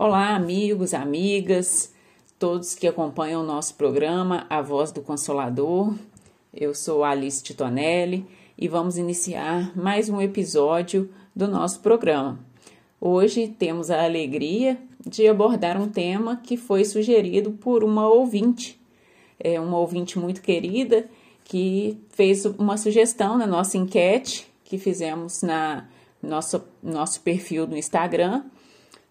Olá, amigos, amigas, todos que acompanham o nosso programa A Voz do Consolador. Eu sou Alice Titonelli e vamos iniciar mais um episódio do nosso programa. Hoje temos a alegria de abordar um tema que foi sugerido por uma ouvinte, é uma ouvinte muito querida que fez uma sugestão na nossa enquete que fizemos na nosso, nosso perfil no Instagram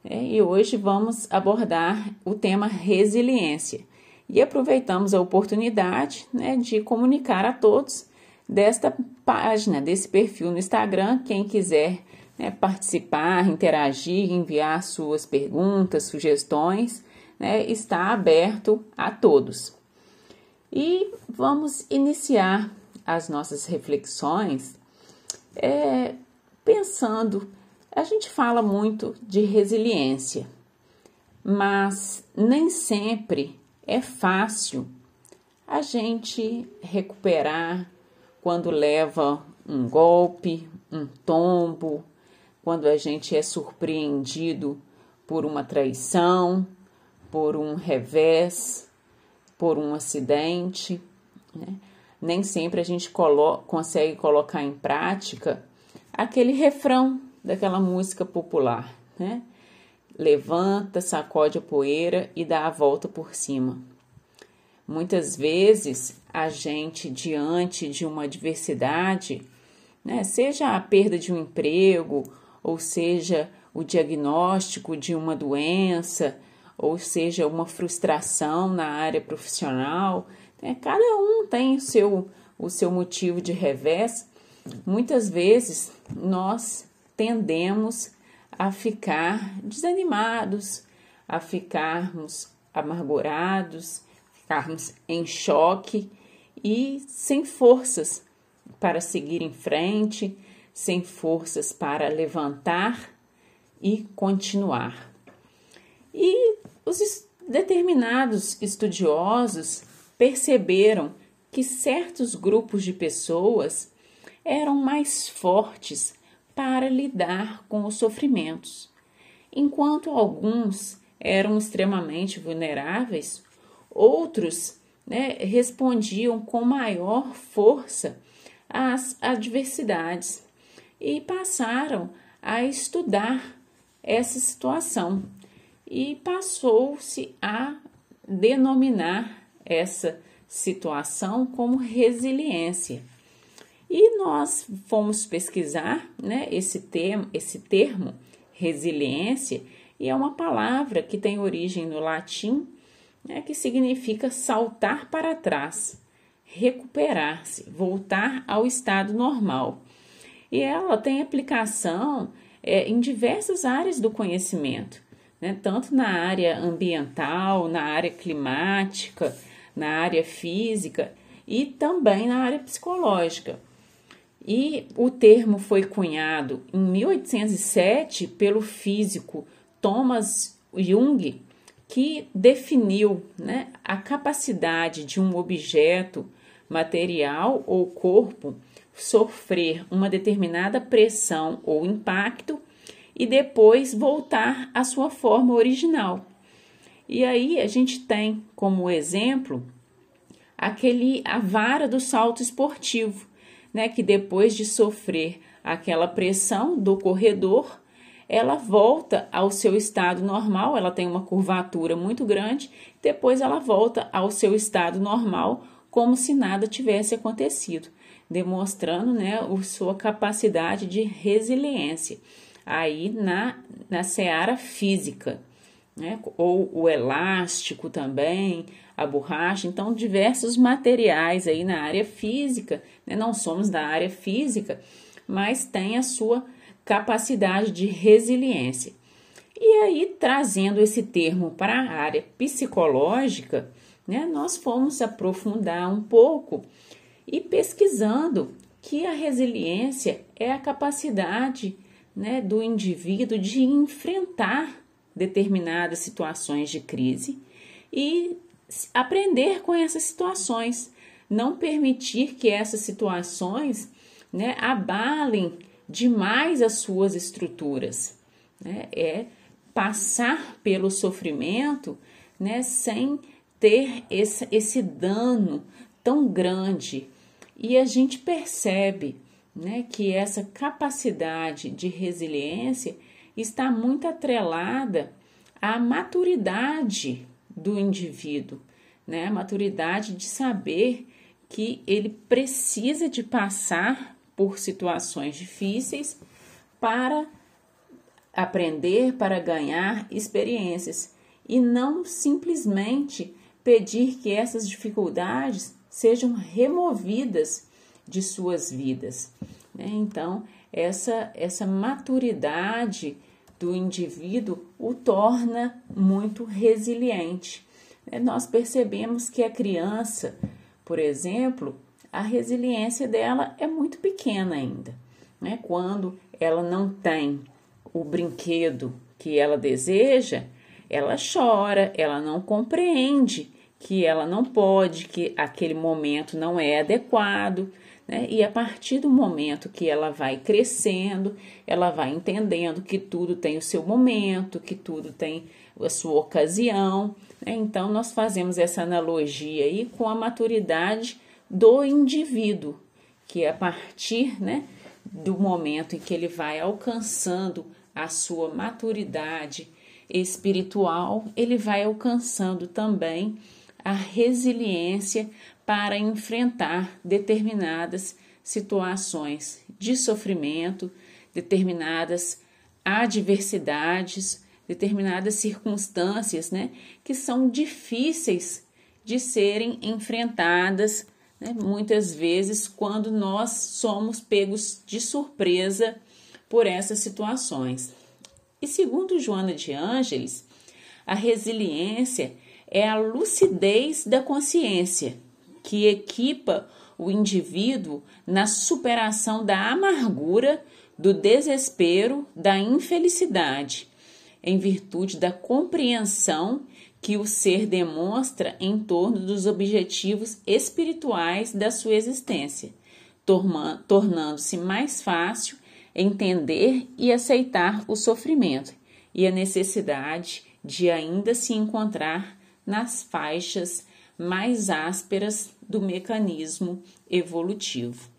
é, e hoje vamos abordar o tema resiliência. E aproveitamos a oportunidade né, de comunicar a todos desta página, desse perfil no Instagram. Quem quiser né, participar, interagir, enviar suas perguntas, sugestões, né, está aberto a todos. E vamos iniciar as nossas reflexões é, pensando a gente fala muito de resiliência, mas nem sempre é fácil a gente recuperar quando leva um golpe, um tombo, quando a gente é surpreendido por uma traição, por um revés, por um acidente. Né? Nem sempre a gente colo consegue colocar em prática aquele refrão daquela música popular, né? Levanta, sacode a poeira e dá a volta por cima. Muitas vezes a gente, diante de uma adversidade, né, seja a perda de um emprego, ou seja o diagnóstico de uma doença, ou seja uma frustração na área profissional, né, cada um tem o seu, o seu motivo de revés. Muitas vezes nós tendemos a ficar desanimados, a ficarmos amargurados, ficarmos em choque e sem forças para seguir em frente, sem forças para levantar e continuar. E os determinados estudiosos perceberam que certos grupos de pessoas eram mais fortes para lidar com os sofrimentos. Enquanto alguns eram extremamente vulneráveis, outros né, respondiam com maior força às adversidades e passaram a estudar essa situação e passou-se a denominar essa situação como resiliência. E nós fomos pesquisar né, esse, termo, esse termo, resiliência, e é uma palavra que tem origem no latim, né, que significa saltar para trás, recuperar-se, voltar ao estado normal. E ela tem aplicação é, em diversas áreas do conhecimento, né, tanto na área ambiental, na área climática, na área física e também na área psicológica. E o termo foi cunhado em 1807 pelo físico Thomas Jung, que definiu né, a capacidade de um objeto, material ou corpo sofrer uma determinada pressão ou impacto e depois voltar à sua forma original. E aí a gente tem como exemplo aquele a vara do salto esportivo, né, que depois de sofrer aquela pressão do corredor, ela volta ao seu estado normal, ela tem uma curvatura muito grande, depois ela volta ao seu estado normal, como se nada tivesse acontecido, demonstrando né, sua capacidade de resiliência aí na, na seara física, né, ou o elástico também, a borracha, então diversos materiais aí na área física, né? não somos da área física, mas tem a sua capacidade de resiliência. E aí, trazendo esse termo para a área psicológica, né, nós fomos aprofundar um pouco e pesquisando que a resiliência é a capacidade né, do indivíduo de enfrentar determinadas situações de crise e aprender com essas situações, não permitir que essas situações né, abalem demais as suas estruturas. Né? É passar pelo sofrimento, né, sem ter esse, esse dano tão grande. E a gente percebe né, que essa capacidade de resiliência está muito atrelada à maturidade do indivíduo, né, a maturidade de saber que ele precisa de passar por situações difíceis para aprender, para ganhar experiências e não simplesmente pedir que essas dificuldades sejam removidas de suas vidas. Né? Então, essa, essa maturidade do indivíduo o torna muito resiliente. Né? Nós percebemos que a criança, por exemplo, a resiliência dela é muito pequena ainda. Né? Quando ela não tem o brinquedo que ela deseja, ela chora, ela não compreende que ela não pode, que aquele momento não é adequado. Né? E a partir do momento que ela vai crescendo, ela vai entendendo que tudo tem o seu momento, que tudo tem a sua ocasião. Né? Então, nós fazemos essa analogia aí com a maturidade do indivíduo, que é a partir né, do momento em que ele vai alcançando a sua maturidade espiritual, ele vai alcançando também a resiliência para enfrentar determinadas situações de sofrimento, determinadas adversidades, determinadas circunstâncias, né, que são difíceis de serem enfrentadas, né, muitas vezes quando nós somos pegos de surpresa por essas situações. E segundo Joana de Ângeles, a resiliência é a lucidez da consciência, que equipa o indivíduo na superação da amargura, do desespero, da infelicidade, em virtude da compreensão que o ser demonstra em torno dos objetivos espirituais da sua existência, tornando-se mais fácil entender e aceitar o sofrimento e a necessidade de ainda se encontrar nas faixas mais ásperas do mecanismo evolutivo.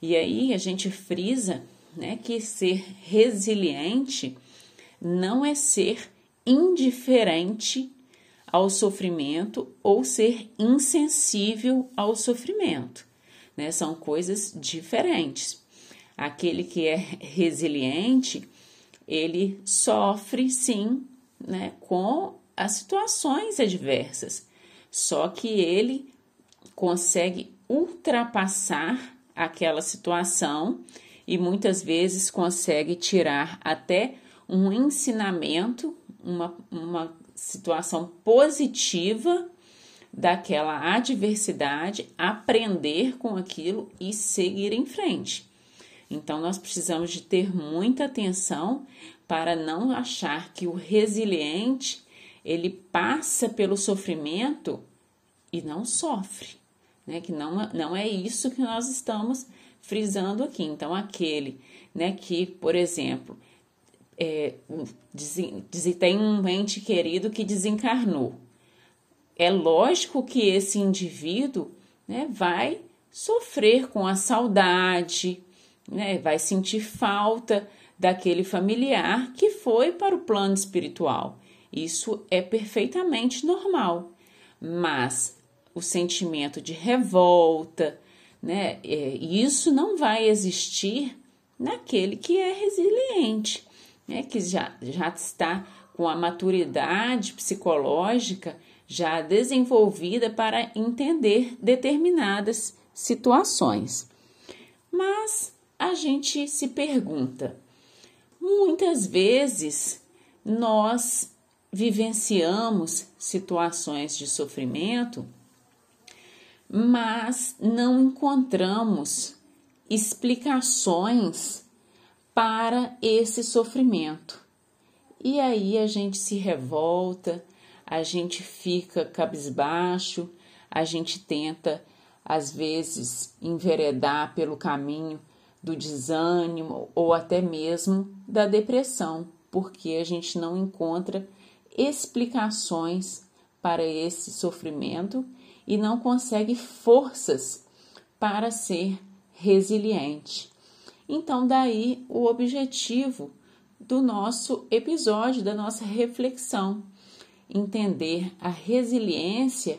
E aí a gente frisa né, que ser resiliente não é ser indiferente ao sofrimento ou ser insensível ao sofrimento. Né? São coisas diferentes. Aquele que é resiliente, ele sofre sim né, com as situações adversas, só que ele consegue ultrapassar aquela situação e muitas vezes consegue tirar até um ensinamento, uma, uma situação positiva daquela adversidade, aprender com aquilo e seguir em frente. Então, nós precisamos de ter muita atenção para não achar que o resiliente ele passa pelo sofrimento e não sofre, né? Que não, não é isso que nós estamos frisando aqui. Então, aquele, né, que, por exemplo, é, tem um ente querido que desencarnou. É lógico que esse indivíduo né, vai sofrer com a saudade, né, vai sentir falta daquele familiar que foi para o plano espiritual. Isso é perfeitamente normal, mas o sentimento de revolta, né, é, isso não vai existir naquele que é resiliente, né, que já, já está com a maturidade psicológica já desenvolvida para entender determinadas situações. Mas a gente se pergunta, muitas vezes nós vivenciamos situações de sofrimento, mas não encontramos explicações para esse sofrimento. E aí a gente se revolta, a gente fica cabisbaixo, a gente tenta às vezes enveredar pelo caminho do desânimo ou até mesmo da depressão, porque a gente não encontra explicações para esse sofrimento e não consegue forças para ser resiliente. Então, daí o objetivo do nosso episódio, da nossa reflexão, entender a resiliência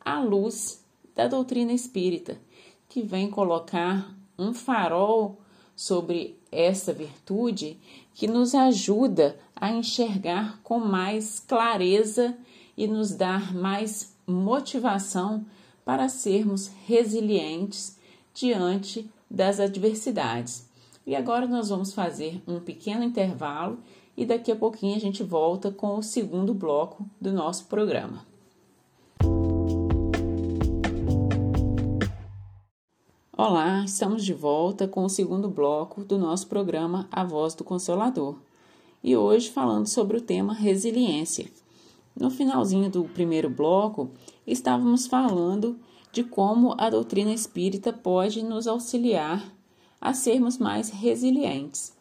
à luz da doutrina espírita, que vem colocar um farol sobre essa virtude que nos ajuda a enxergar com mais clareza e nos dar mais motivação para sermos resilientes diante das adversidades. E agora nós vamos fazer um pequeno intervalo e daqui a pouquinho a gente volta com o segundo bloco do nosso programa. Olá, estamos de volta com o segundo bloco do nosso programa A Voz do Consolador. E hoje falando sobre o tema resiliência. No finalzinho do primeiro bloco, estávamos falando de como a doutrina espírita pode nos auxiliar a sermos mais resilientes.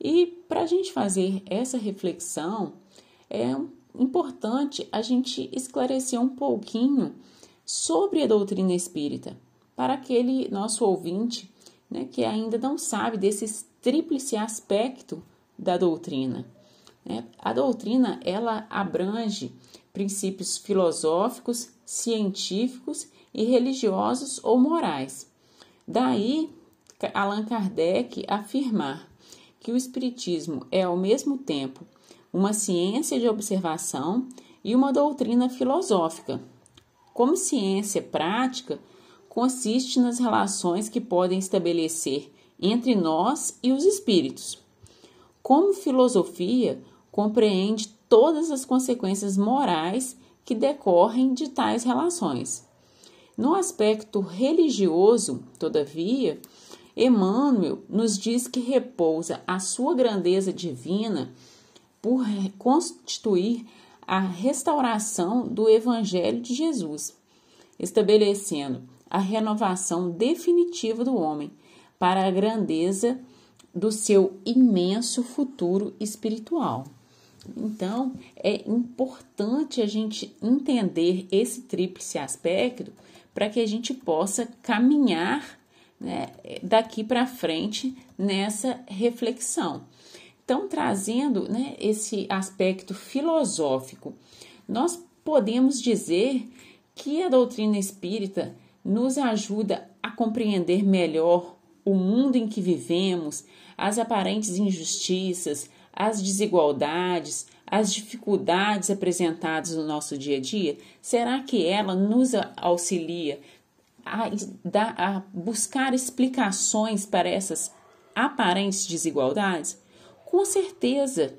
E para a gente fazer essa reflexão, é importante a gente esclarecer um pouquinho sobre a doutrina espírita, para aquele nosso ouvinte né, que ainda não sabe desse tríplice aspecto da doutrina. Né? A doutrina ela abrange princípios filosóficos, científicos e religiosos ou morais. Daí Allan Kardec afirmar que o Espiritismo é ao mesmo tempo uma ciência de observação e uma doutrina filosófica. Como ciência prática, consiste nas relações que podem estabelecer entre nós e os espíritos. Como filosofia, compreende todas as consequências morais que decorrem de tais relações. No aspecto religioso, todavia, Emmanuel nos diz que repousa a sua grandeza divina por constituir a restauração do Evangelho de Jesus, estabelecendo a renovação definitiva do homem para a grandeza do seu imenso futuro espiritual. Então, é importante a gente entender esse tríplice aspecto para que a gente possa caminhar né, daqui para frente nessa reflexão. Então, trazendo né, esse aspecto filosófico, nós podemos dizer que a doutrina espírita nos ajuda a compreender melhor o mundo em que vivemos, as aparentes injustiças, as desigualdades, as dificuldades apresentadas no nosso dia a dia? Será que ela nos auxilia a, a buscar explicações para essas aparentes desigualdades? Com certeza,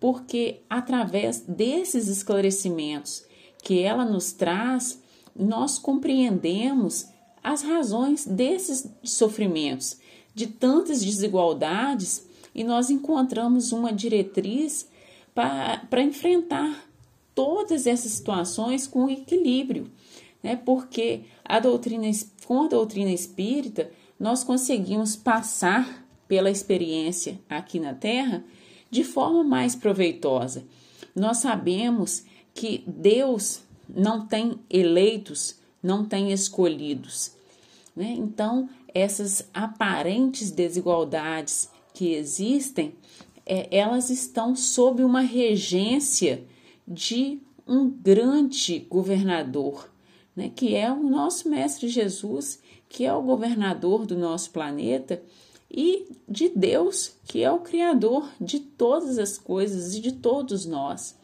porque através desses esclarecimentos que ela nos traz, nós compreendemos as razões desses sofrimentos, de tantas desigualdades, e nós encontramos uma diretriz para enfrentar todas essas situações com equilíbrio né? Porque a doutrina, com a doutrina espírita, nós conseguimos passar pela experiência aqui na Terra de forma mais proveitosa. Nós sabemos que Deus não tem eleitos, não tem escolhidos. Né? Então, essas aparentes desigualdades que existem, é, elas estão sob uma regência de um grande governador, né, que é o nosso Mestre Jesus, que é o governador do nosso planeta, e de Deus, que é o Criador de todas as coisas e de todos nós.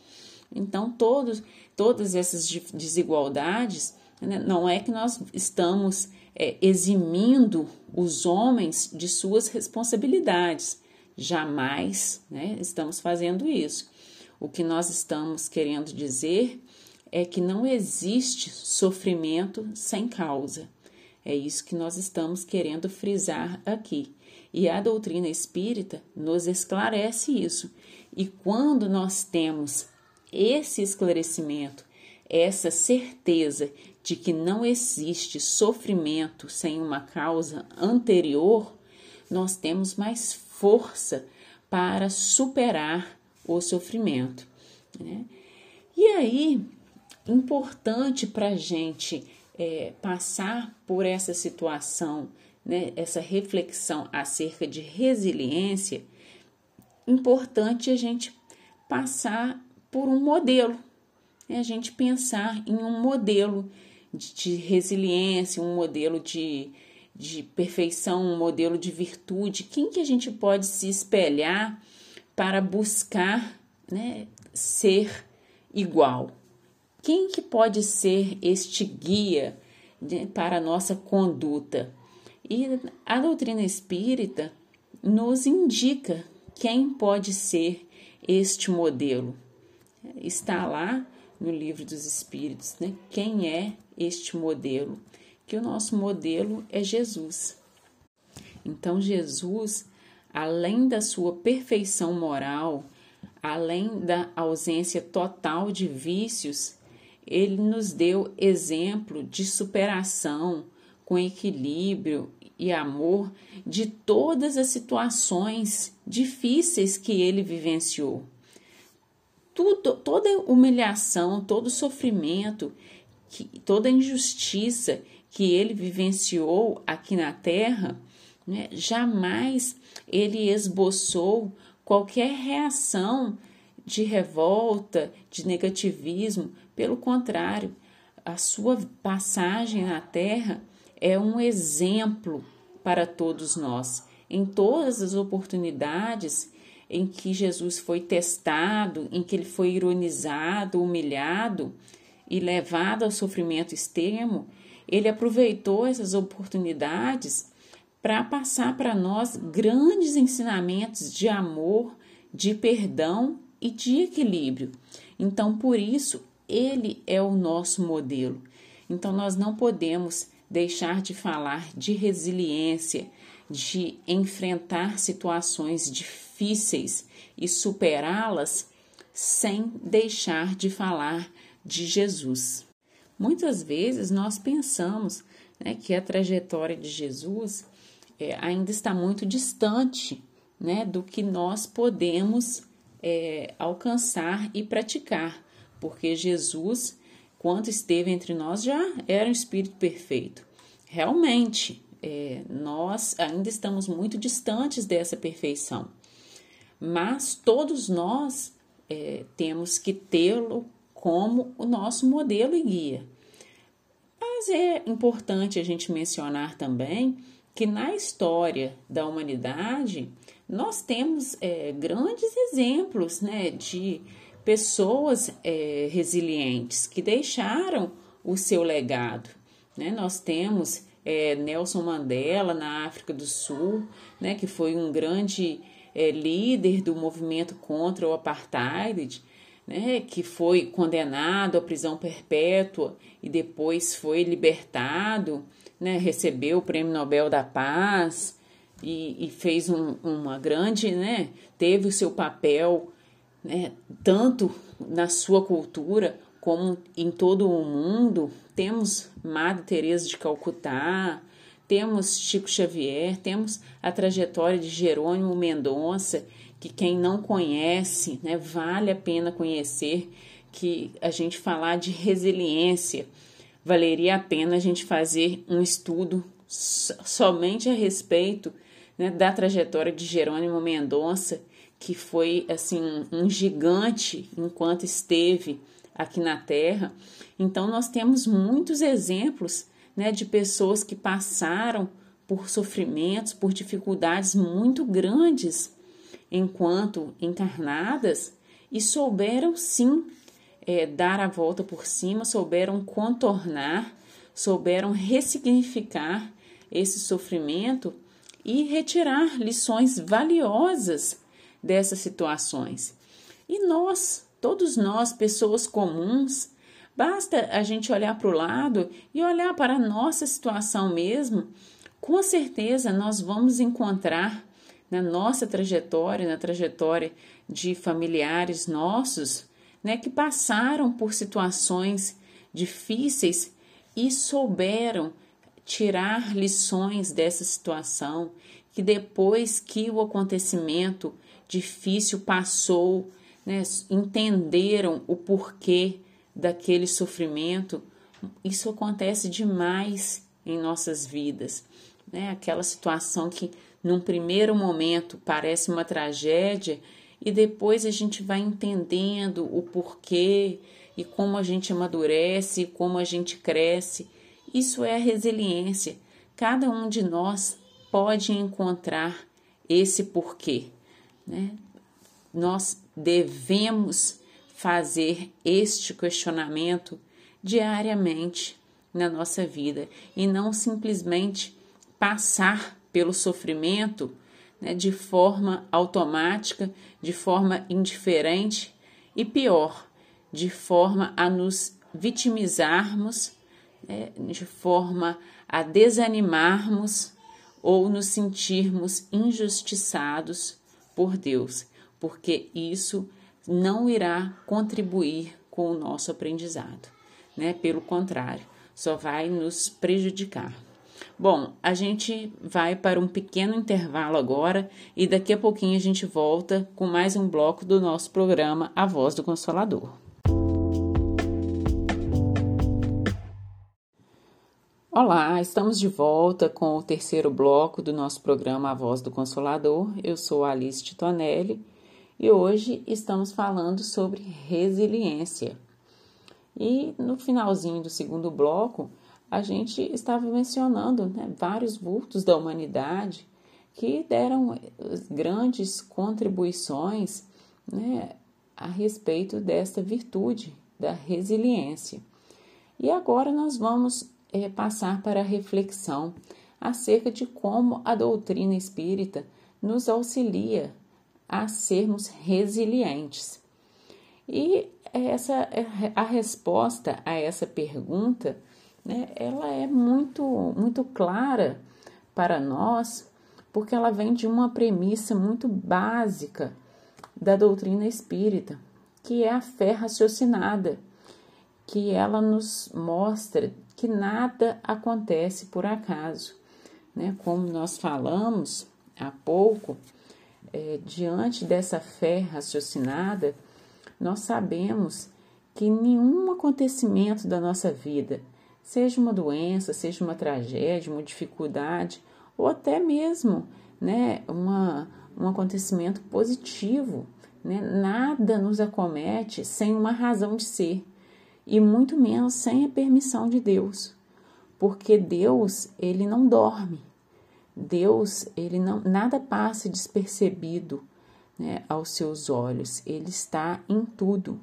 Então, todos, todas essas desigualdades, né, não é que nós estamos é, eximindo os homens de suas responsabilidades. Jamais né, estamos fazendo isso. O que nós estamos querendo dizer é que não existe sofrimento sem causa. É isso que nós estamos querendo frisar aqui. E a doutrina espírita nos esclarece isso. E quando nós temos esse esclarecimento, essa certeza de que não existe sofrimento sem uma causa anterior, nós temos mais força para superar o sofrimento. Né? E aí, importante para a gente é, passar por essa situação, né, essa reflexão acerca de resiliência, importante a gente passar por um modelo, né, a gente pensar em um modelo de, de resiliência, um modelo de, de perfeição, um modelo de virtude, quem que a gente pode se espelhar para buscar né, ser igual. Quem que pode ser este guia de, para a nossa conduta? E a doutrina espírita nos indica quem pode ser este modelo. Está lá no livro dos Espíritos, né? Quem é este modelo? Que o nosso modelo é Jesus. Então, Jesus, além da sua perfeição moral, além da ausência total de vícios, ele nos deu exemplo de superação com equilíbrio e amor de todas as situações difíceis que ele vivenciou. Tudo, toda humilhação, todo sofrimento, que, toda injustiça que ele vivenciou aqui na terra, né, jamais ele esboçou qualquer reação de revolta, de negativismo. Pelo contrário, a sua passagem na Terra é um exemplo para todos nós. Em todas as oportunidades em que Jesus foi testado, em que ele foi ironizado, humilhado e levado ao sofrimento extremo, ele aproveitou essas oportunidades para passar para nós grandes ensinamentos de amor, de perdão e de equilíbrio. Então, por isso, ele é o nosso modelo. Então, nós não podemos deixar de falar de resiliência, de enfrentar situações difíceis e superá-las sem deixar de falar de Jesus. Muitas vezes nós pensamos né, que a trajetória de Jesus é, ainda está muito distante né, do que nós podemos é, alcançar e praticar, porque Jesus, quando esteve entre nós, já era um Espírito perfeito. Realmente, é, nós ainda estamos muito distantes dessa perfeição, mas todos nós é, temos que tê-lo como o nosso modelo e guia. Mas é importante a gente mencionar também que na história da humanidade nós temos é, grandes exemplos né, de pessoas é, resilientes que deixaram o seu legado. Né? Nós temos é, Nelson Mandela na África do Sul, né, que foi um grande é, líder do movimento contra o apartheid, né, que foi condenado à prisão perpétua e depois foi libertado né, recebeu o Prêmio Nobel da Paz e, e fez um, uma grande, né, teve o seu papel, né, tanto na sua cultura como em todo o mundo. Temos Madre Teresa de Calcutá, temos Chico Xavier, temos a trajetória de Jerônimo Mendonça, que quem não conhece, né, vale a pena conhecer, que a gente falar de resiliência, valeria a pena a gente fazer um estudo somente a respeito né, da trajetória de Jerônimo Mendonça, que foi assim um gigante enquanto esteve aqui na Terra. Então nós temos muitos exemplos né, de pessoas que passaram por sofrimentos, por dificuldades muito grandes enquanto encarnadas e souberam sim é, dar a volta por cima, souberam contornar, souberam ressignificar esse sofrimento e retirar lições valiosas dessas situações. E nós, todos nós, pessoas comuns, basta a gente olhar para o lado e olhar para a nossa situação mesmo, com certeza nós vamos encontrar na nossa trajetória, na trajetória de familiares nossos, né, que passaram por situações difíceis e souberam tirar lições dessa situação, que depois que o acontecimento difícil passou, né, entenderam o porquê daquele sofrimento. Isso acontece demais em nossas vidas. Né? Aquela situação que, num primeiro momento, parece uma tragédia e depois a gente vai entendendo o porquê e como a gente amadurece, como a gente cresce. Isso é a resiliência. Cada um de nós pode encontrar esse porquê. Né? Nós devemos fazer este questionamento diariamente na nossa vida e não simplesmente passar pelo sofrimento né, de forma automática, de forma indiferente e pior, de forma a nos vitimizarmos, né, de forma a desanimarmos ou nos sentirmos injustiçados por Deus, porque isso não irá contribuir com o nosso aprendizado, né? Pelo contrário, só vai nos prejudicar. Bom, a gente vai para um pequeno intervalo agora e daqui a pouquinho a gente volta com mais um bloco do nosso programa A Voz do Consolador. Olá, estamos de volta com o terceiro bloco do nosso programa A Voz do Consolador. Eu sou Alice Titonelli e hoje estamos falando sobre resiliência. E no finalzinho do segundo bloco, a gente estava mencionando né, vários vultos da humanidade que deram grandes contribuições né, a respeito desta virtude da resiliência. E agora nós vamos é, passar para a reflexão acerca de como a doutrina espírita nos auxilia a sermos resilientes. E essa a resposta a essa pergunta, né, ela é muito muito clara para nós, porque ela vem de uma premissa muito básica da doutrina espírita, que é a fé raciocinada, que ela nos mostra que nada acontece por acaso, né? Como nós falamos há pouco, é, diante dessa fé raciocinada, nós sabemos que nenhum acontecimento da nossa vida, seja uma doença, seja uma tragédia, uma dificuldade, ou até mesmo né, uma, um acontecimento positivo, né, nada nos acomete sem uma razão de ser, e muito menos sem a permissão de Deus, porque Deus ele não dorme, Deus, ele não nada passa despercebido né, aos seus olhos, ele está em tudo.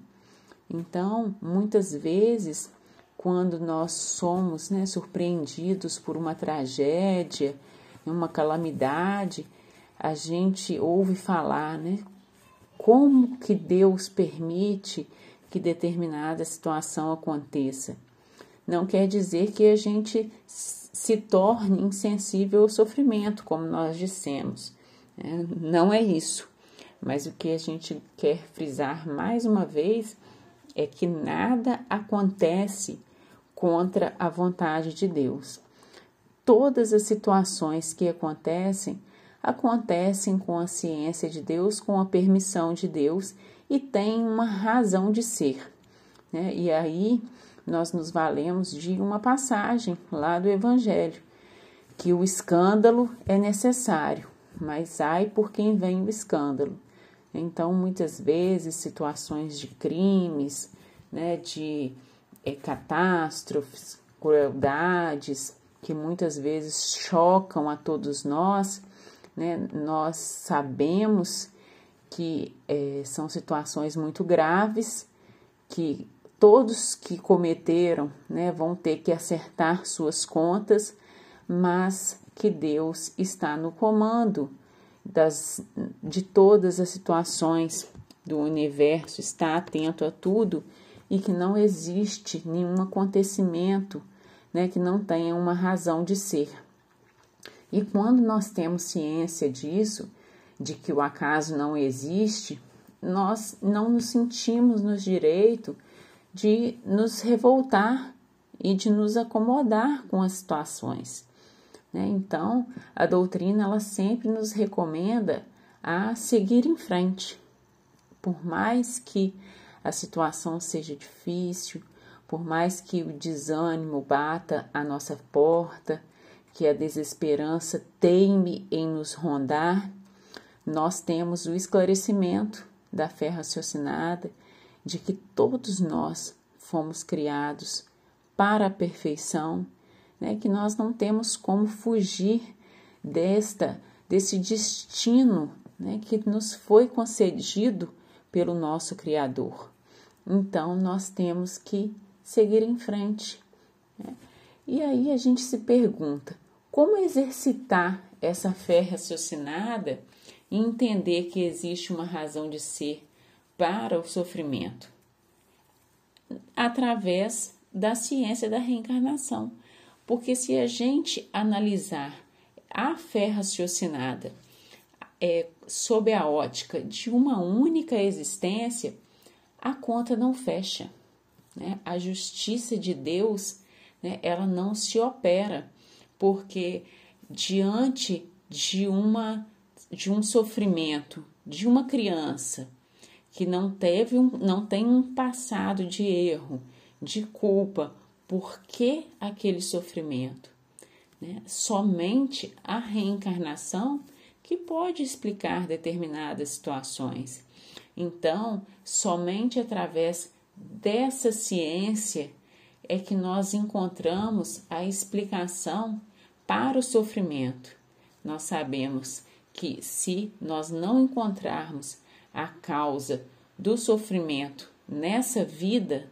Então, muitas vezes, quando nós somos né, surpreendidos por uma tragédia, uma calamidade, a gente ouve falar, né? Como que Deus permite que determinada situação aconteça? Não quer dizer que a gente se torne insensível ao sofrimento, como nós dissemos. É, não é isso. Mas o que a gente quer frisar mais uma vez é que nada acontece contra a vontade de Deus. Todas as situações que acontecem, acontecem com a ciência de Deus, com a permissão de Deus e têm uma razão de ser. Né? E aí nós nos valemos de uma passagem lá do Evangelho, que o escândalo é necessário, mas ai por quem vem o escândalo. Então, muitas vezes, situações de crimes, né, de é, catástrofes, crueldades, que muitas vezes chocam a todos nós, né, nós sabemos que é, são situações muito graves, que Todos que cometeram né, vão ter que acertar suas contas, mas que Deus está no comando das, de todas as situações do universo, está atento a tudo e que não existe nenhum acontecimento né, que não tenha uma razão de ser. E quando nós temos ciência disso, de que o acaso não existe, nós não nos sentimos no direito de nos revoltar e de nos acomodar com as situações. Né? Então, a doutrina ela sempre nos recomenda a seguir em frente, por mais que a situação seja difícil, por mais que o desânimo bata à nossa porta, que a desesperança teime em nos rondar, nós temos o esclarecimento da fé raciocinada de que todos nós fomos criados para a perfeição, né? que nós não temos como fugir desta desse destino né? que nos foi concedido pelo nosso Criador. Então nós temos que seguir em frente. Né? E aí a gente se pergunta: como exercitar essa fé raciocinada e entender que existe uma razão de ser para o sofrimento? Através da ciência da reencarnação. Porque se a gente analisar a fé raciocinada é, sob a ótica de uma única existência, a conta não fecha. Né? A justiça de Deus né, ela não se opera, porque diante de uma de um sofrimento de uma criança que não teve um, não tem um passado de erro, de culpa, por que aquele sofrimento? Né? Somente a reencarnação que pode explicar determinadas situações. Então, somente através dessa ciência é que nós encontramos a explicação para o sofrimento. Nós sabemos que se nós não encontrarmos a causa do sofrimento nessa vida,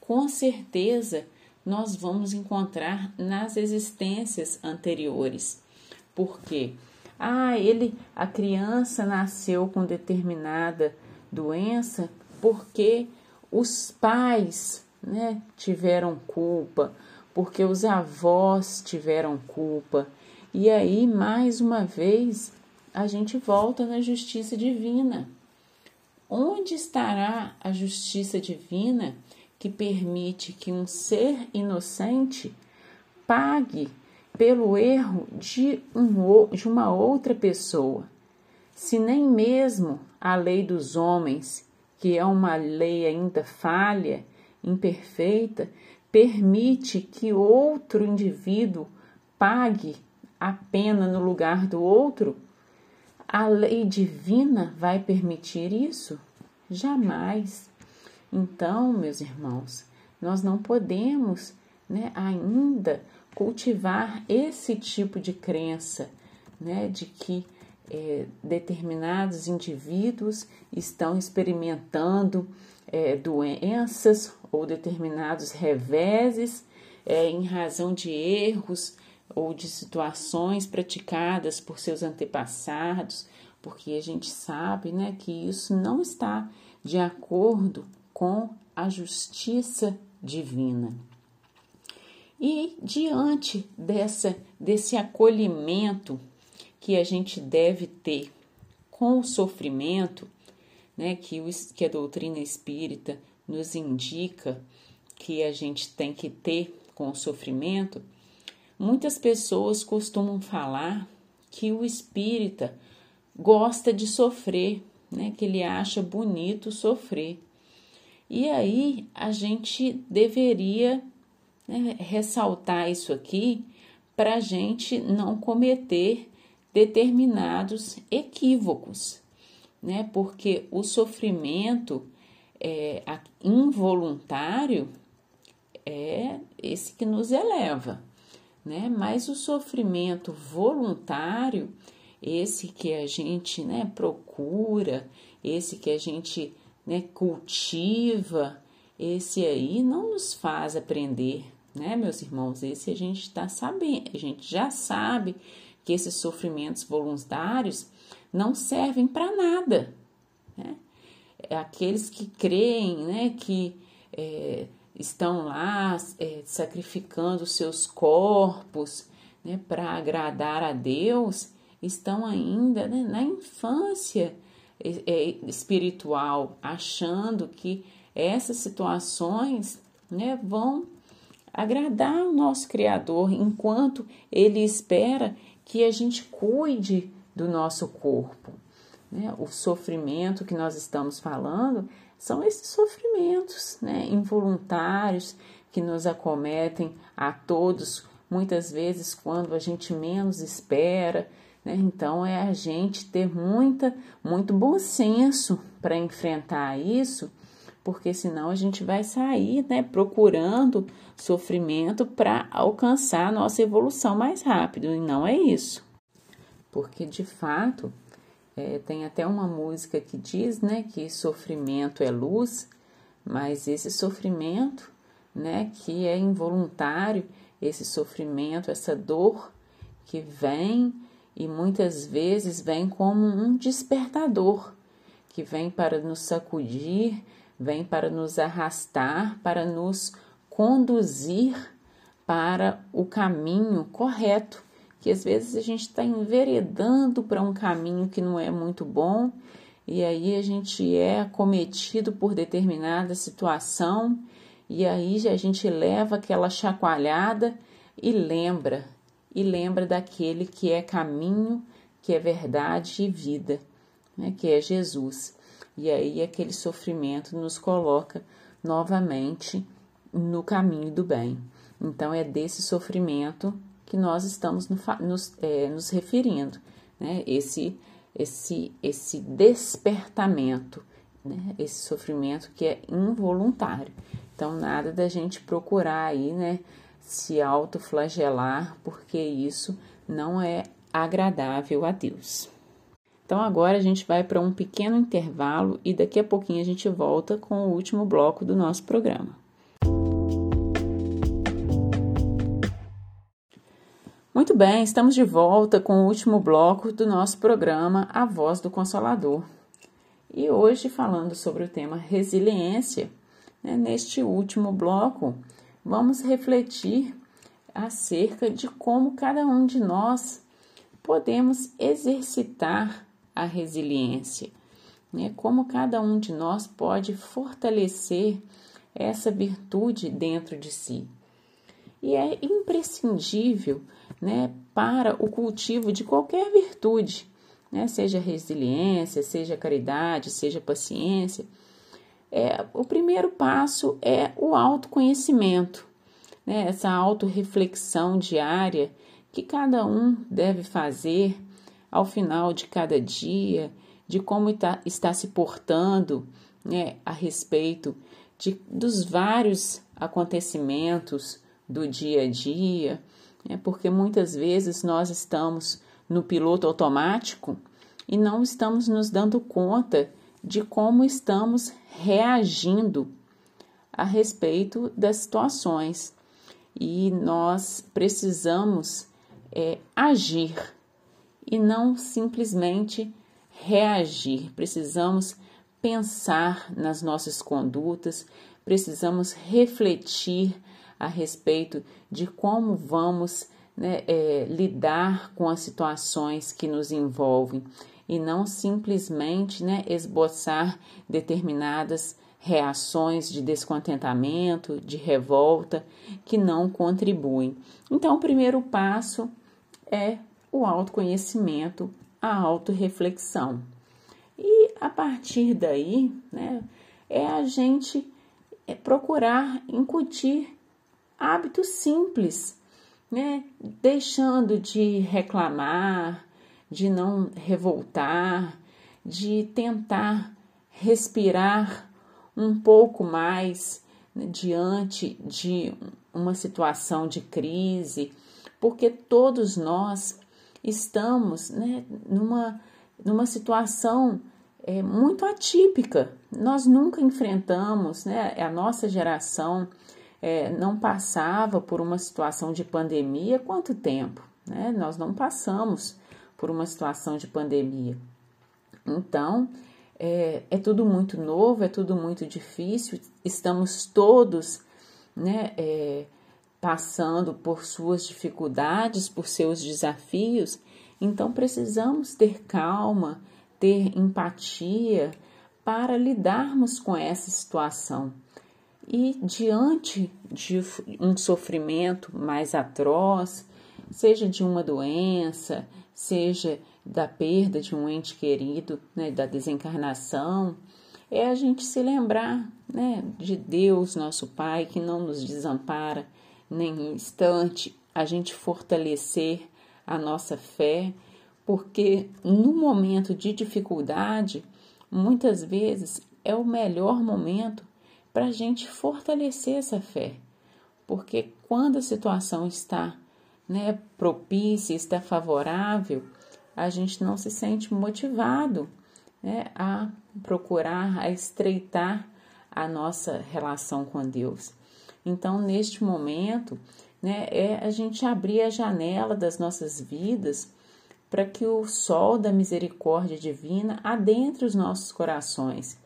com certeza nós vamos encontrar nas existências anteriores. Porque ah, ele, a criança nasceu com determinada doença porque os pais né, tiveram culpa, porque os avós tiveram culpa. E aí, mais uma vez, a gente volta na justiça divina. Onde estará a justiça divina que permite que um ser inocente pague pelo erro de, um, de uma outra pessoa? Se nem mesmo a lei dos homens que é uma lei ainda falha, imperfeita, permite que outro indivíduo pague a pena no lugar do outro? A lei divina vai permitir isso? Jamais. Então, meus irmãos, nós não podemos né, ainda cultivar esse tipo de crença, né, de que é, determinados indivíduos estão experimentando é, doenças ou determinados reveses é, em razão de erros ou de situações praticadas por seus antepassados, porque a gente sabe né, que isso não está de acordo com a justiça divina. E diante dessa, desse acolhimento que a gente deve ter com o sofrimento, né, que, o, que a doutrina espírita nos indica que a gente tem que ter com o sofrimento, muitas pessoas costumam falar que o espírita gosta de sofrer, né, que ele acha bonito sofrer. E aí a gente deveria né, ressaltar isso aqui para a gente não cometer determinados equívocos, né? Porque o sofrimento é, involuntário é esse que nos eleva, né? Mas o sofrimento voluntário, esse que a gente, né, procura, esse que a gente, né, cultiva, esse aí não nos faz aprender, né, meus irmãos? Esse a gente está sabendo, a gente já sabe que esses sofrimentos voluntários não servem para nada. Né? Aqueles que creem né, que é, estão lá é, sacrificando seus corpos né, para agradar a Deus, estão ainda né, na infância é, espiritual, achando que essas situações né, vão agradar o nosso Criador, enquanto ele espera que a gente cuide do nosso corpo. Né? O sofrimento que nós estamos falando são esses sofrimentos né? involuntários que nos acometem a todos, muitas vezes quando a gente menos espera. Né? Então é a gente ter muita, muito bom senso para enfrentar isso, porque senão a gente vai sair né, procurando sofrimento para alcançar a nossa evolução mais rápido, e não é isso. Porque de fato é, tem até uma música que diz né, que sofrimento é luz, mas esse sofrimento né, que é involuntário, esse sofrimento, essa dor que vem e muitas vezes vem como um despertador, que vem para nos sacudir, vem para nos arrastar, para nos conduzir para o caminho correto que às vezes a gente está enveredando para um caminho que não é muito bom e aí a gente é acometido por determinada situação e aí a gente leva aquela chacoalhada e lembra, e lembra daquele que é caminho, que é verdade e vida, né, que é Jesus. E aí aquele sofrimento nos coloca novamente no caminho do bem. Então é desse sofrimento que nós estamos no, nos, é, nos referindo, né? Esse, esse, esse despertamento, né? Esse sofrimento que é involuntário. Então, nada da gente procurar aí, né? Se autoflagelar, porque isso não é agradável a Deus. Então, agora a gente vai para um pequeno intervalo e daqui a pouquinho a gente volta com o último bloco do nosso programa. Muito bem, estamos de volta com o último bloco do nosso programa A Voz do Consolador. E hoje, falando sobre o tema resiliência, né, neste último bloco, vamos refletir acerca de como cada um de nós podemos exercitar a resiliência, né, como cada um de nós pode fortalecer essa virtude dentro de si. E é imprescindível né, para o cultivo de qualquer virtude, né, seja resiliência, seja caridade, seja paciência. É, o primeiro passo é o autoconhecimento, né, essa autorreflexão diária que cada um deve fazer ao final de cada dia, de como está, está se portando né, a respeito de, dos vários acontecimentos do dia a dia, é porque muitas vezes nós estamos no piloto automático e não estamos nos dando conta de como estamos reagindo a respeito das situações. E nós precisamos é, agir e não simplesmente reagir. Precisamos pensar nas nossas condutas, precisamos refletir a respeito de como vamos né, é, lidar com as situações que nos envolvem e não simplesmente né, esboçar determinadas reações de descontentamento, de revolta que não contribuem. Então, o primeiro passo é o autoconhecimento, a autorreflexão. E a partir daí, né, é a gente é procurar incutir hábitos simples, né? Deixando de reclamar, de não revoltar, de tentar respirar um pouco mais né, diante de uma situação de crise, porque todos nós estamos né, numa, numa situação é, muito atípica. Nós nunca enfrentamos, né, a nossa geração é, não passava por uma situação de pandemia quanto tempo? Né? Nós não passamos por uma situação de pandemia. Então, é, é tudo muito novo, é tudo muito difícil, estamos todos né, é, passando por suas dificuldades, por seus desafios, então precisamos ter calma, ter empatia para lidarmos com essa situação. E diante de um sofrimento mais atroz, seja de uma doença, seja da perda de um ente querido, né, da desencarnação, é a gente se lembrar né, de Deus, nosso Pai, que não nos desampara nem um instante, a gente fortalecer a nossa fé, porque no momento de dificuldade, muitas vezes é o melhor momento para a gente fortalecer essa fé, porque quando a situação está né, propícia, está favorável, a gente não se sente motivado né, a procurar, a estreitar a nossa relação com Deus. Então, neste momento, né, é a gente abrir a janela das nossas vidas para que o sol da misericórdia divina adentre os nossos corações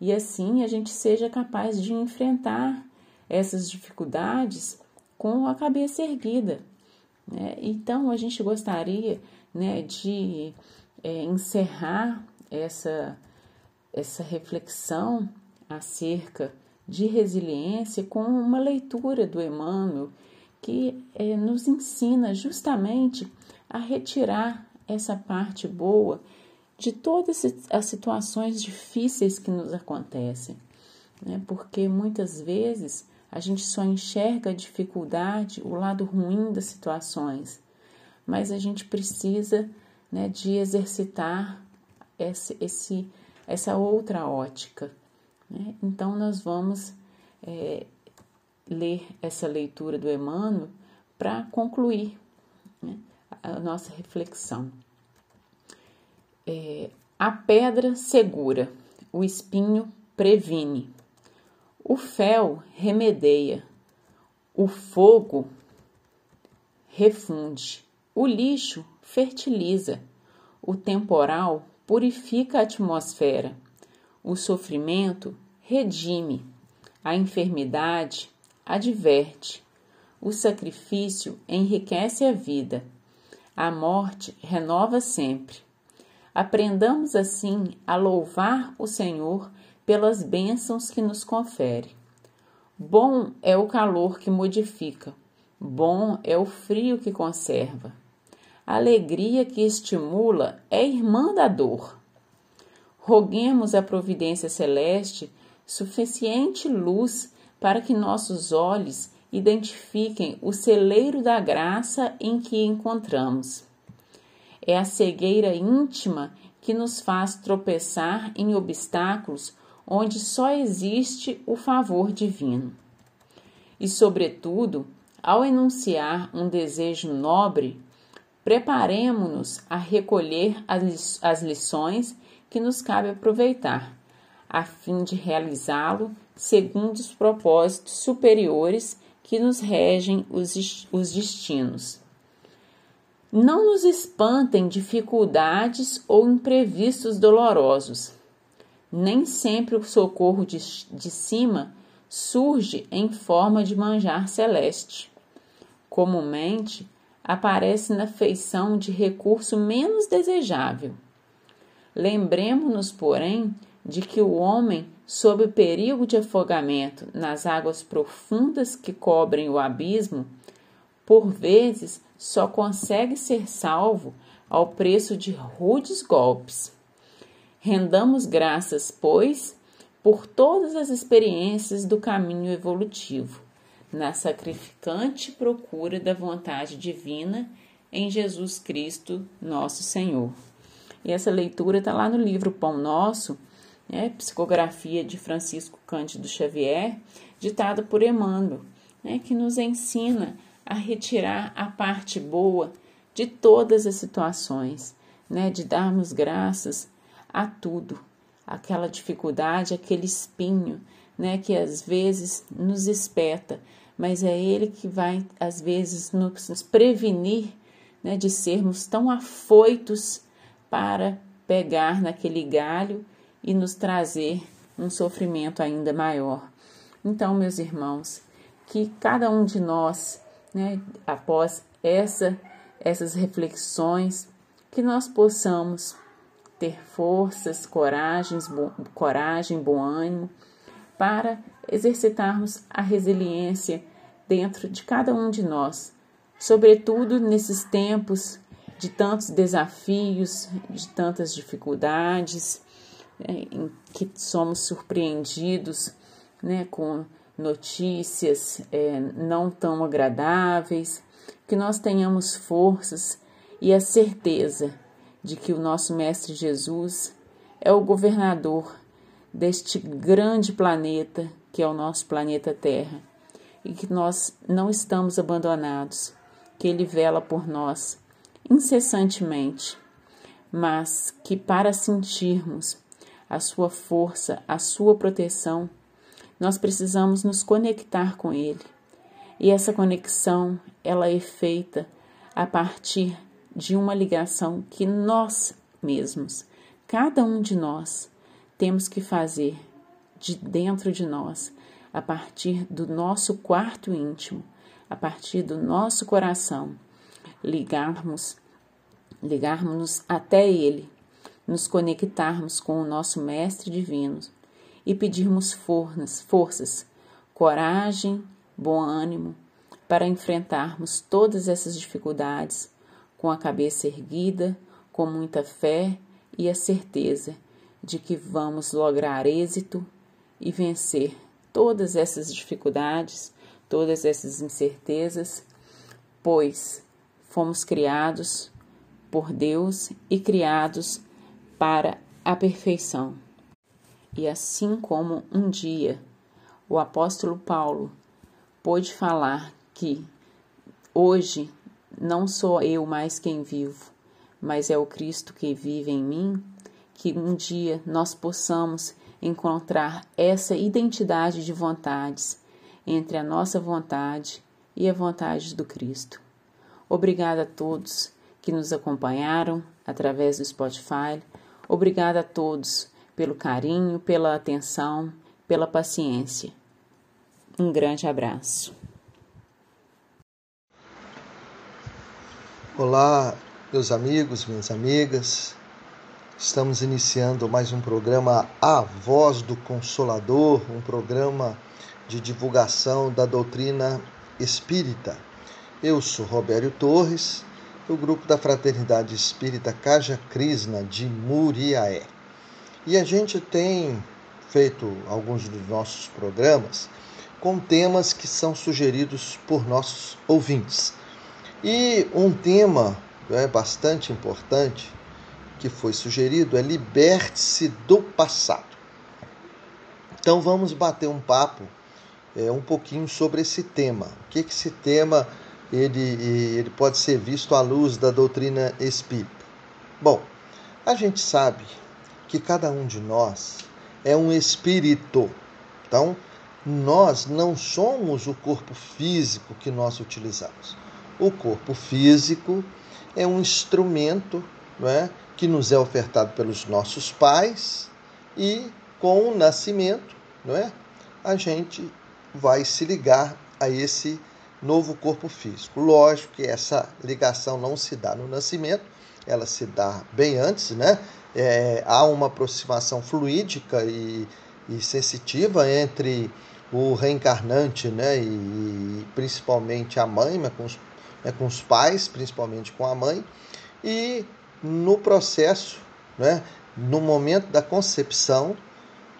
e assim a gente seja capaz de enfrentar essas dificuldades com a cabeça erguida. Né? Então, a gente gostaria né, de é, encerrar essa, essa reflexão acerca de resiliência com uma leitura do Emmanuel que é, nos ensina justamente a retirar essa parte boa de todas as situações difíceis que nos acontecem, né? porque muitas vezes a gente só enxerga a dificuldade, o lado ruim das situações, mas a gente precisa né, de exercitar esse, esse, essa outra ótica. Né? Então, nós vamos é, ler essa leitura do Emmanuel para concluir né, a nossa reflexão. É, a pedra segura, o espinho previne, o fel remedeia, o fogo refunde, o lixo fertiliza, o temporal purifica a atmosfera, o sofrimento redime, a enfermidade adverte, o sacrifício enriquece a vida, a morte renova sempre. Aprendamos assim a louvar o Senhor pelas bênçãos que nos confere. Bom é o calor que modifica, bom é o frio que conserva. A alegria que estimula é irmã da dor. Roguemos a providência celeste suficiente luz para que nossos olhos identifiquem o celeiro da graça em que encontramos. É a cegueira íntima que nos faz tropeçar em obstáculos onde só existe o favor divino. E, sobretudo, ao enunciar um desejo nobre, preparemo-nos a recolher as lições que nos cabe aproveitar, a fim de realizá-lo segundo os propósitos superiores que nos regem os, os destinos. Não nos espantem dificuldades ou imprevistos dolorosos. Nem sempre o socorro de, de cima surge em forma de manjar celeste. Comumente, aparece na feição de recurso menos desejável. Lembremos-nos, porém, de que o homem, sob o perigo de afogamento nas águas profundas que cobrem o abismo, por vezes só consegue ser salvo ao preço de rudes golpes. Rendamos graças, pois, por todas as experiências do caminho evolutivo na sacrificante procura da vontade divina em Jesus Cristo, nosso Senhor. E essa leitura está lá no livro Pão Nosso, né, psicografia de Francisco Cândido Xavier, ditada por Emmanuel, né, que nos ensina a retirar a parte boa de todas as situações, né, de darmos graças a tudo, aquela dificuldade, aquele espinho, né, que às vezes nos espeta, mas é Ele que vai, às vezes, nos prevenir né, de sermos tão afoitos para pegar naquele galho e nos trazer um sofrimento ainda maior. Então, meus irmãos, que cada um de nós, né, após essa, essas reflexões, que nós possamos ter forças, coragens, coragem, bom ânimo para exercitarmos a resiliência dentro de cada um de nós, sobretudo nesses tempos de tantos desafios, de tantas dificuldades, né, em que somos surpreendidos né, com notícias é, não tão agradáveis, que nós tenhamos forças e a certeza de que o nosso Mestre Jesus é o governador deste grande planeta que é o nosso planeta Terra e que nós não estamos abandonados, que Ele vela por nós incessantemente, mas que para sentirmos a sua força, a sua proteção, nós precisamos nos conectar com Ele. E essa conexão, ela é feita a partir de uma ligação que nós mesmos, cada um de nós, temos que fazer de dentro de nós, a partir do nosso quarto íntimo, a partir do nosso coração ligarmos, ligarmos até Ele, nos conectarmos com o nosso Mestre Divino e pedirmos forças, forças, coragem, bom ânimo para enfrentarmos todas essas dificuldades com a cabeça erguida, com muita fé e a certeza de que vamos lograr êxito e vencer todas essas dificuldades, todas essas incertezas, pois fomos criados por Deus e criados para a perfeição. E assim como um dia o apóstolo Paulo pôde falar que hoje não sou eu mais quem vivo, mas é o Cristo que vive em mim, que um dia nós possamos encontrar essa identidade de vontades entre a nossa vontade e a vontade do Cristo. Obrigada a todos que nos acompanharam através do Spotify. Obrigada a todos pelo carinho, pela atenção, pela paciência. Um grande abraço. Olá, meus amigos, minhas amigas. Estamos iniciando mais um programa A Voz do Consolador, um programa de divulgação da doutrina espírita. Eu sou Robério Torres, do grupo da Fraternidade Espírita Caja Crisna de Muriaé. E a gente tem feito alguns dos nossos programas com temas que são sugeridos por nossos ouvintes. E um tema é, bastante importante que foi sugerido é liberte-se do passado. Então vamos bater um papo é, um pouquinho sobre esse tema. O que, que esse tema ele, ele pode ser visto à luz da doutrina espírita? Bom, a gente sabe que cada um de nós é um espírito. Então, nós não somos o corpo físico que nós utilizamos. O corpo físico é um instrumento não é, que nos é ofertado pelos nossos pais e com o nascimento, não é, a gente vai se ligar a esse novo corpo físico. Lógico que essa ligação não se dá no nascimento, ela se dá bem antes, né? É, há uma aproximação fluídica e, e, sensitiva entre o reencarnante, né? E, e principalmente a mãe, né? com, os, né? com os pais, principalmente com a mãe, e no processo, né? no momento da concepção,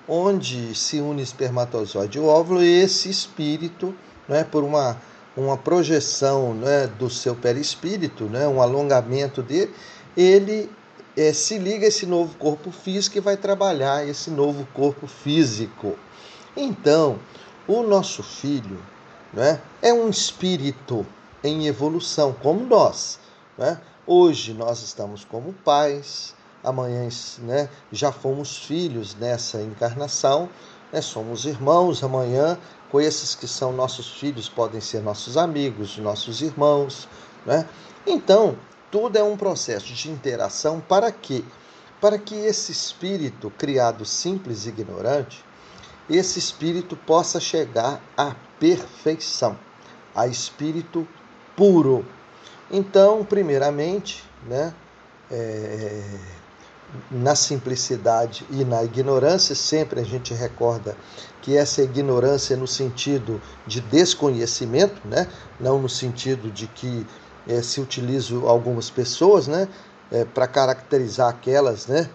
onde se une espermatozoide e óvulo, esse espírito, né? por uma uma projeção né, do seu perispírito, né, um alongamento dele, ele é, se liga esse novo corpo físico e vai trabalhar esse novo corpo físico. Então, o nosso filho né, é um espírito em evolução, como nós. Né? Hoje nós estamos como pais, amanhã né, já fomos filhos nessa encarnação, né, somos irmãos, amanhã com esses que são nossos filhos, podem ser nossos amigos, nossos irmãos. Né? Então, tudo é um processo de interação para quê? Para que esse espírito criado simples e ignorante, esse espírito possa chegar à perfeição, a espírito puro. Então, primeiramente, né, é, na simplicidade e na ignorância, sempre a gente recorda que essa ignorância é no sentido de desconhecimento, né? não no sentido de que é, se utilizam algumas pessoas né? É, para caracterizar aquelas né?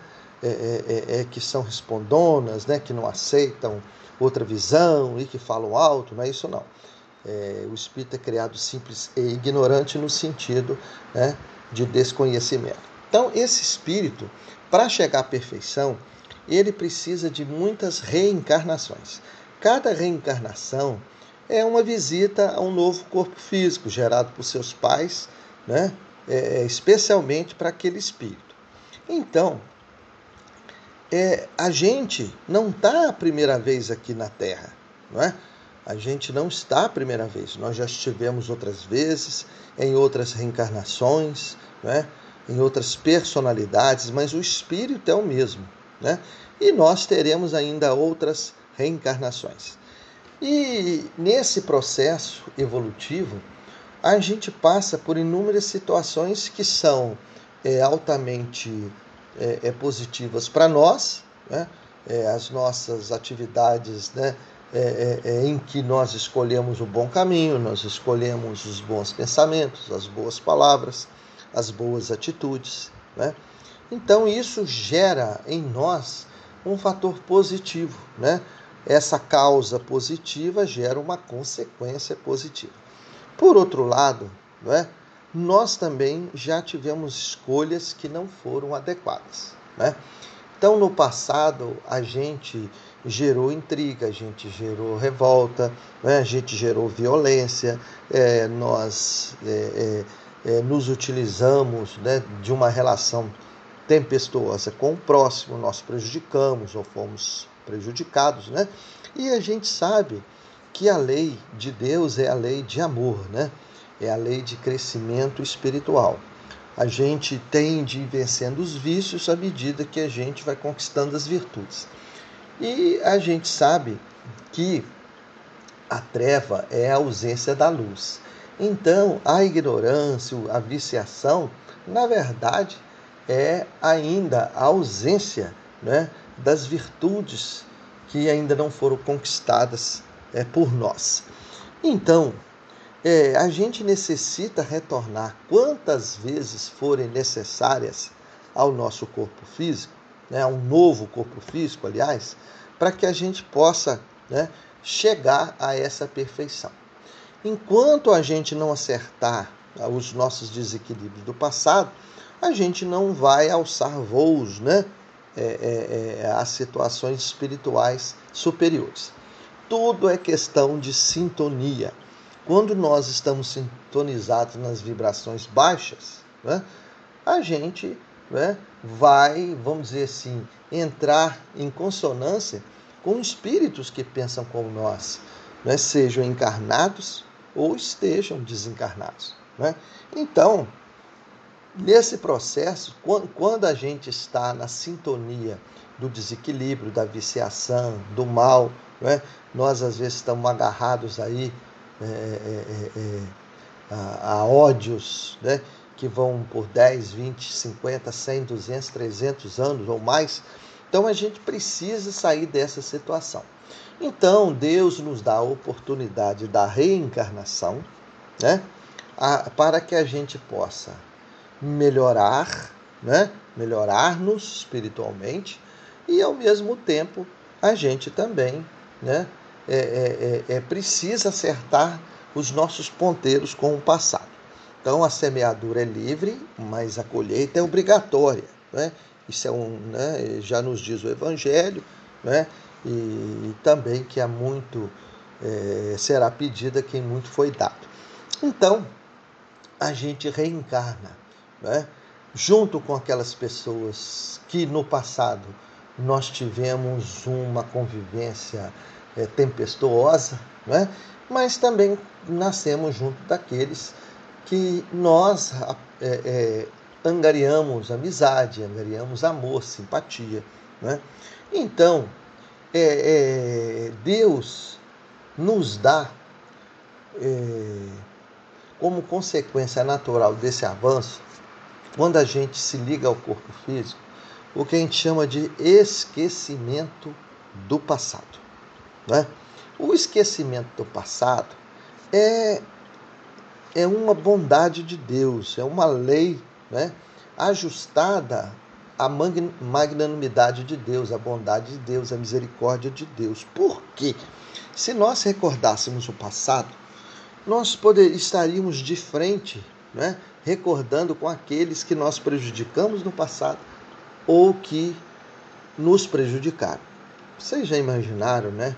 É, é, é, que são respondonas, né? que não aceitam outra visão e que falam alto, não é isso não. É, o espírito é criado simples e ignorante no sentido né, de desconhecimento. Então, esse espírito, para chegar à perfeição, ele precisa de muitas reencarnações. Cada reencarnação é uma visita a um novo corpo físico gerado por seus pais, né? É, especialmente para aquele espírito. Então, é, a gente não está a primeira vez aqui na Terra, não é? A gente não está a primeira vez. Nós já estivemos outras vezes, em outras reencarnações, né? em outras personalidades, mas o espírito é o mesmo. Né? E nós teremos ainda outras reencarnações. E nesse processo evolutivo, a gente passa por inúmeras situações que são é, altamente é, é positivas para nós, né? É, as nossas atividades né? É, é, em que nós escolhemos o bom caminho, nós escolhemos os bons pensamentos, as boas palavras, as boas atitudes. Né? Então isso gera em nós um fator positivo. Né? Essa causa positiva gera uma consequência positiva. Por outro lado, né, nós também já tivemos escolhas que não foram adequadas. Né? Então, no passado, a gente gerou intriga, a gente gerou revolta, né? a gente gerou violência, é, nós é, é, é nos utilizamos né, de uma relação tempestuosa com o próximo, nós prejudicamos ou fomos prejudicados, né? E a gente sabe que a lei de Deus é a lei de amor, né? É a lei de crescimento espiritual. A gente tende a ir vencendo os vícios à medida que a gente vai conquistando as virtudes. E a gente sabe que a treva é a ausência da luz. Então, a ignorância, a viciação, na verdade, é ainda a ausência né, das virtudes que ainda não foram conquistadas é, por nós. Então, é, a gente necessita retornar quantas vezes forem necessárias ao nosso corpo físico, né, a um novo corpo físico, aliás, para que a gente possa né, chegar a essa perfeição. Enquanto a gente não acertar os nossos desequilíbrios do passado, a gente não vai alçar voos né, é, é, é, situações espirituais superiores. Tudo é questão de sintonia. Quando nós estamos sintonizados nas vibrações baixas, né, a gente né, vai, vamos dizer assim, entrar em consonância com espíritos que pensam como nós, né, sejam encarnados ou estejam desencarnados. Né? Então, Nesse processo, quando a gente está na sintonia do desequilíbrio, da viciação, do mal, é? nós às vezes estamos agarrados aí é, é, é, é a, a, ódios né? que vão por 10, 20, 50, 100, 200, 300 anos ou mais. Então a gente precisa sair dessa situação. Então Deus nos dá a oportunidade da reencarnação né? A, para que a gente possa melhorar, né? melhorar-nos espiritualmente e ao mesmo tempo a gente também né? É, é, é, é, precisa acertar os nossos ponteiros com o passado. Então a semeadura é livre, mas a colheita é obrigatória. Né? Isso é um, né? já nos diz o Evangelho, né? e também que há muito é, será pedida quem muito foi dado. Então a gente reencarna né? junto com aquelas pessoas que no passado nós tivemos uma convivência é, tempestuosa, né? mas também nascemos junto daqueles que nós é, é, angariamos amizade, angariamos amor, simpatia. Né? Então, Deus nos dá, como consequência natural desse avanço, quando a gente se liga ao corpo físico, o que a gente chama de esquecimento do passado. Né? O esquecimento do passado é, é uma bondade de Deus, é uma lei né, ajustada à magnanimidade de Deus, à bondade de Deus, à misericórdia de Deus. Por quê? Se nós recordássemos o passado, nós poder, estaríamos de frente, né, recordando com aqueles que nós prejudicamos no passado ou que nos prejudicaram. Vocês já imaginaram, né?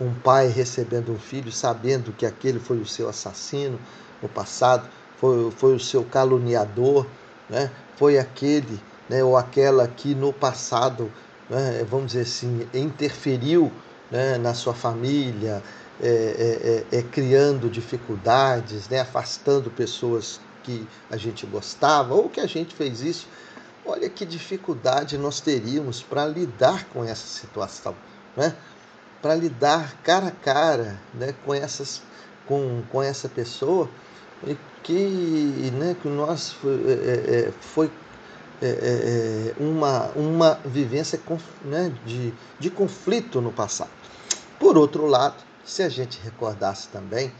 Um pai recebendo um filho sabendo que aquele foi o seu assassino no passado, foi, foi o seu caluniador, né? Foi aquele, né? Ou aquela que no passado, né? vamos dizer assim, interferiu né? na sua família, é, é, é, é criando dificuldades, né? Afastando pessoas que a gente gostava ou que a gente fez isso Olha que dificuldade nós teríamos para lidar com essa situação, né? para lidar cara a cara né? com, essas, com, com essa pessoa que, né, que nós foi, é, é, foi é, é, é, uma, uma vivência né, de, de conflito no passado. Por outro lado, se a gente recordasse também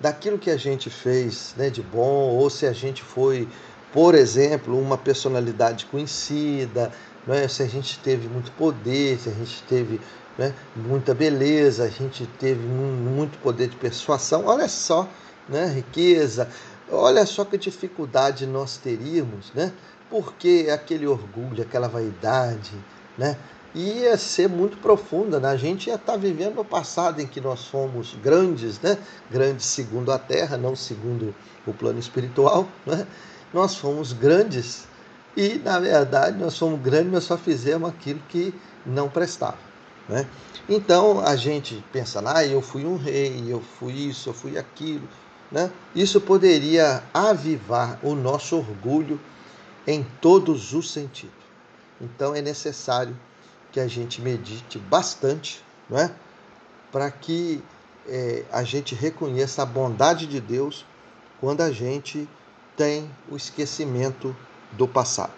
daquilo que a gente fez né, de bom, ou se a gente foi por exemplo, uma personalidade conhecida, é? se a gente teve muito poder, se a gente teve né, muita beleza, a gente teve muito poder de persuasão, olha só, né, riqueza, olha só que dificuldade nós teríamos, né? Porque aquele orgulho, aquela vaidade, né? Ia ser muito profunda, né? A gente ia estar vivendo o passado em que nós fomos grandes, né? Grandes segundo a terra, não segundo o plano espiritual, né? nós fomos grandes e, na verdade, nós fomos grandes, mas só fizemos aquilo que não prestava. Né? Então a gente pensa, ah, eu fui um rei, eu fui isso, eu fui aquilo. Né? Isso poderia avivar o nosso orgulho em todos os sentidos. Então é necessário que a gente medite bastante né? para que é, a gente reconheça a bondade de Deus quando a gente tem o esquecimento do passado.